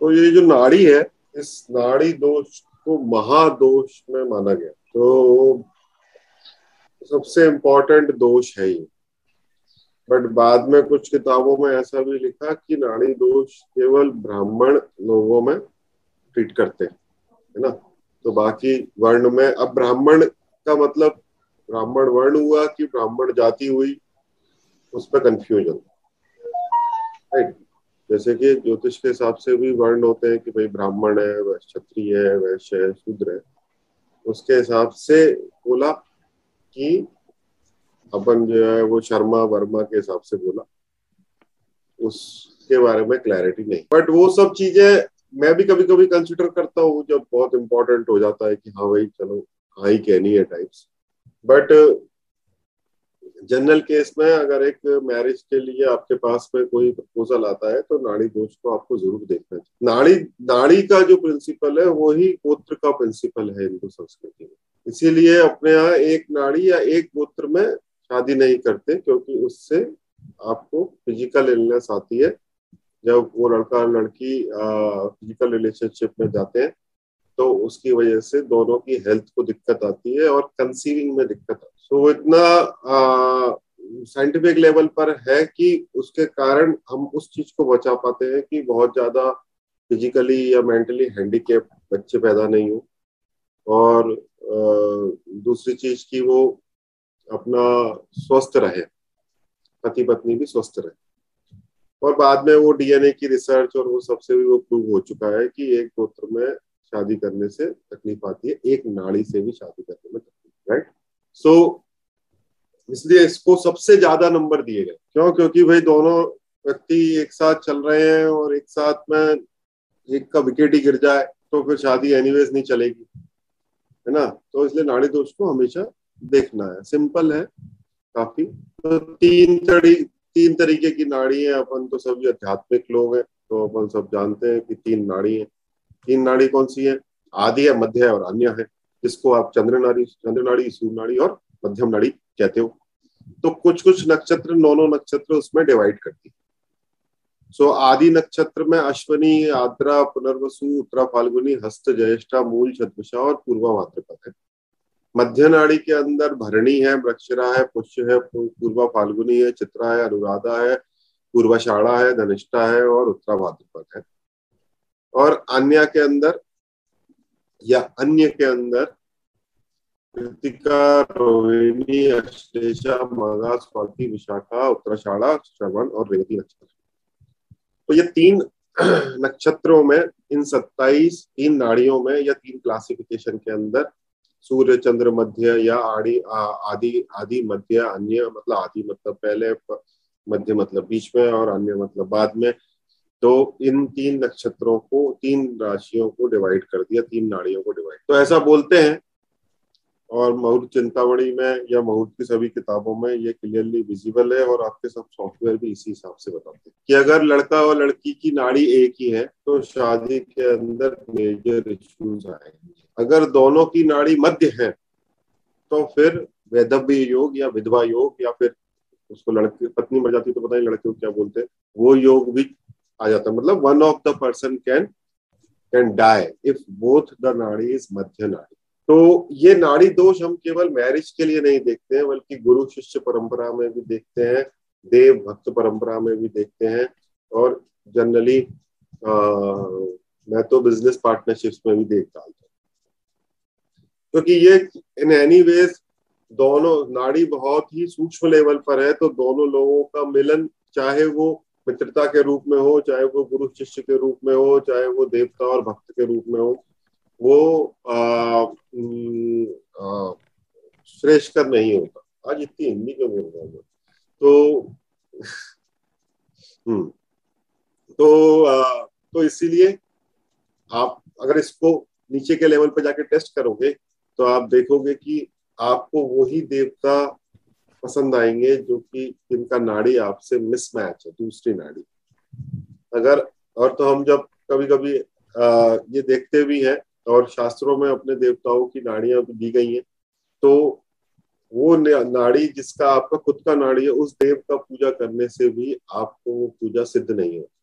तो ये जो नाड़ी है, इस नाड़ी दोष को महादोष में माना गया। तो सबसे इम्पोर्टेंट दोष है ये। बट बाद में कुछ किताबों में ऐसा भी लिखा कि नाड़ी दोष केवल ब्राह्मण लोगों में ट्रीट करते हैं, है ना? तो बाकी वर्ण में, अब ब्राह्मण का मतलब ब्राह्मण वर्ण हुआ कि ब्राह्मण जाति हुई, उस पर कंफ्यूजन राइट जैसे कि ज्योतिष के हिसाब से भी वर्ण होते हैं कि भाई ब्राह्मण है, वह क्षत्रिय है वैश्य है शूद्र है। उसके हिसाब से बोला कि अपन जो है वो शर्मा, वर्मा के हिसाब से बोला। उसके बारे में क्लैरिटी नहीं। बट वो सब चीज़ें मैं भी कभी कभी कंसिडर करता हूँ, जब बहुत इंपॉर्टेंट हो जाता है कि हाँ भाई, चलो हाँ ही कहनी है टाइप्स बट जनरल केस में अगर एक मैरिज के लिए आपके पास में कोई प्रपोजल आता है तो नाड़ी दोष को आपको ज़रूर देखना चाहिए। नाड़ी नाड़ी का जो प्रिंसिपल है, वो ही गोत्र का प्रिंसिपल है हिंदू संस्कृति में। इसीलिए अपने यहाँ एक नाड़ी या एक गोत्र में शादी नहीं करते, क्योंकि उससे आपको फ़िज़िकल इलनेस आती है। जब वो लड़का लड़की फ़िज़िकल रिलेशनशिप में जाते हैं तो उसकी वजह से दोनों की हेल्थ को दिक्कत आती है और कंसीविंग में दिक्कत आती है। तो इतना साइंटिफिक लेवल पर है कि उसके कारण हम उस चीज़ को बचा पाते हैं कि बहुत ज़्यादा फिजिकली या मेंटली हैंडीकेप बच्चे पैदा नहीं हो। और आ, दूसरी चीज़ की वो अपना स्वस्थ रहे पति पत्नी भी स्वस्थ रहे। और बाद में वो डीएनए की रिसर्च और वो सबसे भी वो प्रूव हो चुका है कि एक गोत्र में शादी करने से तकलीफ़ आती है, एक नाड़ी से भी शादी करने में तकलीफ़ राइट सो इसलिए इसको सबसे ज़्यादा नंबर दिए गए। क्यों? क्योंकि भाई दोनों व्यक्ति एक साथ चल रहे हैं और एक साथ में एक का विकेट ही गिर जाए तो फिर शादी एनीवेज नहीं चलेगी, है ना? तो इसलिए नाड़ी दोष को हमेशा देखना है। सिंपल है, काफ़ी। तो तीन तरी, तीन तरीके की नाड़ी है। अपन तो सभी आध्यात्मिक लोग हैं तो अपन सब जानते हैं कि तीन नाड़ी है। तीन नाड़ी कौन सी है? आदि है मध्य है और अन्य है। जिसको आप चंद्र नाड़ी चंद्र नाड़ी सूर्य नाड़ी और मध्यम नाड़ी कहते हो। तो कुछ कुछ नक्षत्र नौ नौ नक्षत्र उसमें डिवाइड करती सो so, आदि नक्षत्र में अश्वनी आद्रा पुनर्वसु उत्तरा फाल्गुनी हस्त ज्येष्ठा मूल छत्रषा और पूर्वा भाद्रपद है। मध्य नाड़ी के अंदर भरणी है वृक्षरा है पुष्य है पूर्वा फाल्गुनी है चित्रा है अनुराधा है पूर्वाषाढ़ा है धनिष्ठा है और उत्तरा भाद्रपद है। और अन्य के अंदर या अन्य के अंदर कृतिका, रोहिणी अश्लेषा मगा स्वाति विशाखा उत्तराषाढ़ा श्रवण और रेवती नक्षत्र। तो ये तीन नक्षत्रों में, इन सत्ताईस, तीन नाड़ियों में या तीन क्लासिफिकेशन के अंदर, सूर्य, चंद्र, मध्य या आदि आदि आदि, मध्य, अन्य मतलब आदि मतलब पहले मध्य मतलब बीच में और अन्य मतलब बाद में तो इन तीन नक्षत्रों को, तीन राशियों को डिवाइड कर दिया, तीन नाड़ियों को डिवाइड तो ऐसा बोलते हैं, और मुहूर्त चिंतामणि में या मुहूर्त की सभी किताबों में ये क्लियरली विजिबल है, और आपके सब सॉफ्टवेयर भी इसी हिसाब से बताते हैं कि अगर लड़का और लड़की की नाड़ी एक ही है तो शादी के अंदर मेजर इश्यूज़ आएँगे। अगर दोनों की नाड़ी मध्य है तो फिर वैधव्य योग या विधवा योग, या फिर उसको लड़के, पत्नी मर जाती तो पता नहीं लड़के को क्या बोलते हैं। वो योग भी आ जाता है। मतलब one of the person can can die if both the nadi is madhya nadi. तो ये नाड़ी दोष हम केवल मैरिज के लिए नहीं देखते हैं, बल्कि गुरु शिष्य परंपरा में भी देखते हैं, देव भक्त परंपरा में भी देखते हैं, और जनरली मैं तो बिज़नेस पार्टनरशिप्स में भी देख डालता हूँ। क्योंकि ये इन एनी वेज दोनों, नाड़ी बहुत ही सूक्ष्म लेवल पर है तो दोनों लोगों का मिलन, चाहे वो मित्रता के रूप में हो चाहे वो गुरु शिष्य के रूप में हो चाहे वो देवता और भक्त के रूप में हो वो श्रेष्ठकर नहीं होता। आज इतनी हिंदी में बोल रहा हूँ तो हम्म तो आ, तो इसीलिए आप अगर इसको नीचे के लेवल पर जाके टेस्ट करोगे तो आप देखोगे कि आपको वही देवता पसंद आएँगे जो कि जिनका नाड़ी आपसे मिसमैच है दूसरी नाड़ी। अगर और तो हम जब कभी कभी आ, ये देखते भी हैं और शास्त्रों में अपने देवताओं की नाड़ियाँ भी दी गई हैं तो वो नाड़ी जिसका आपका खुद का नाड़ी है उस देव का पूजा करने से भी आपको वो पूजा सिद्ध नहीं होती।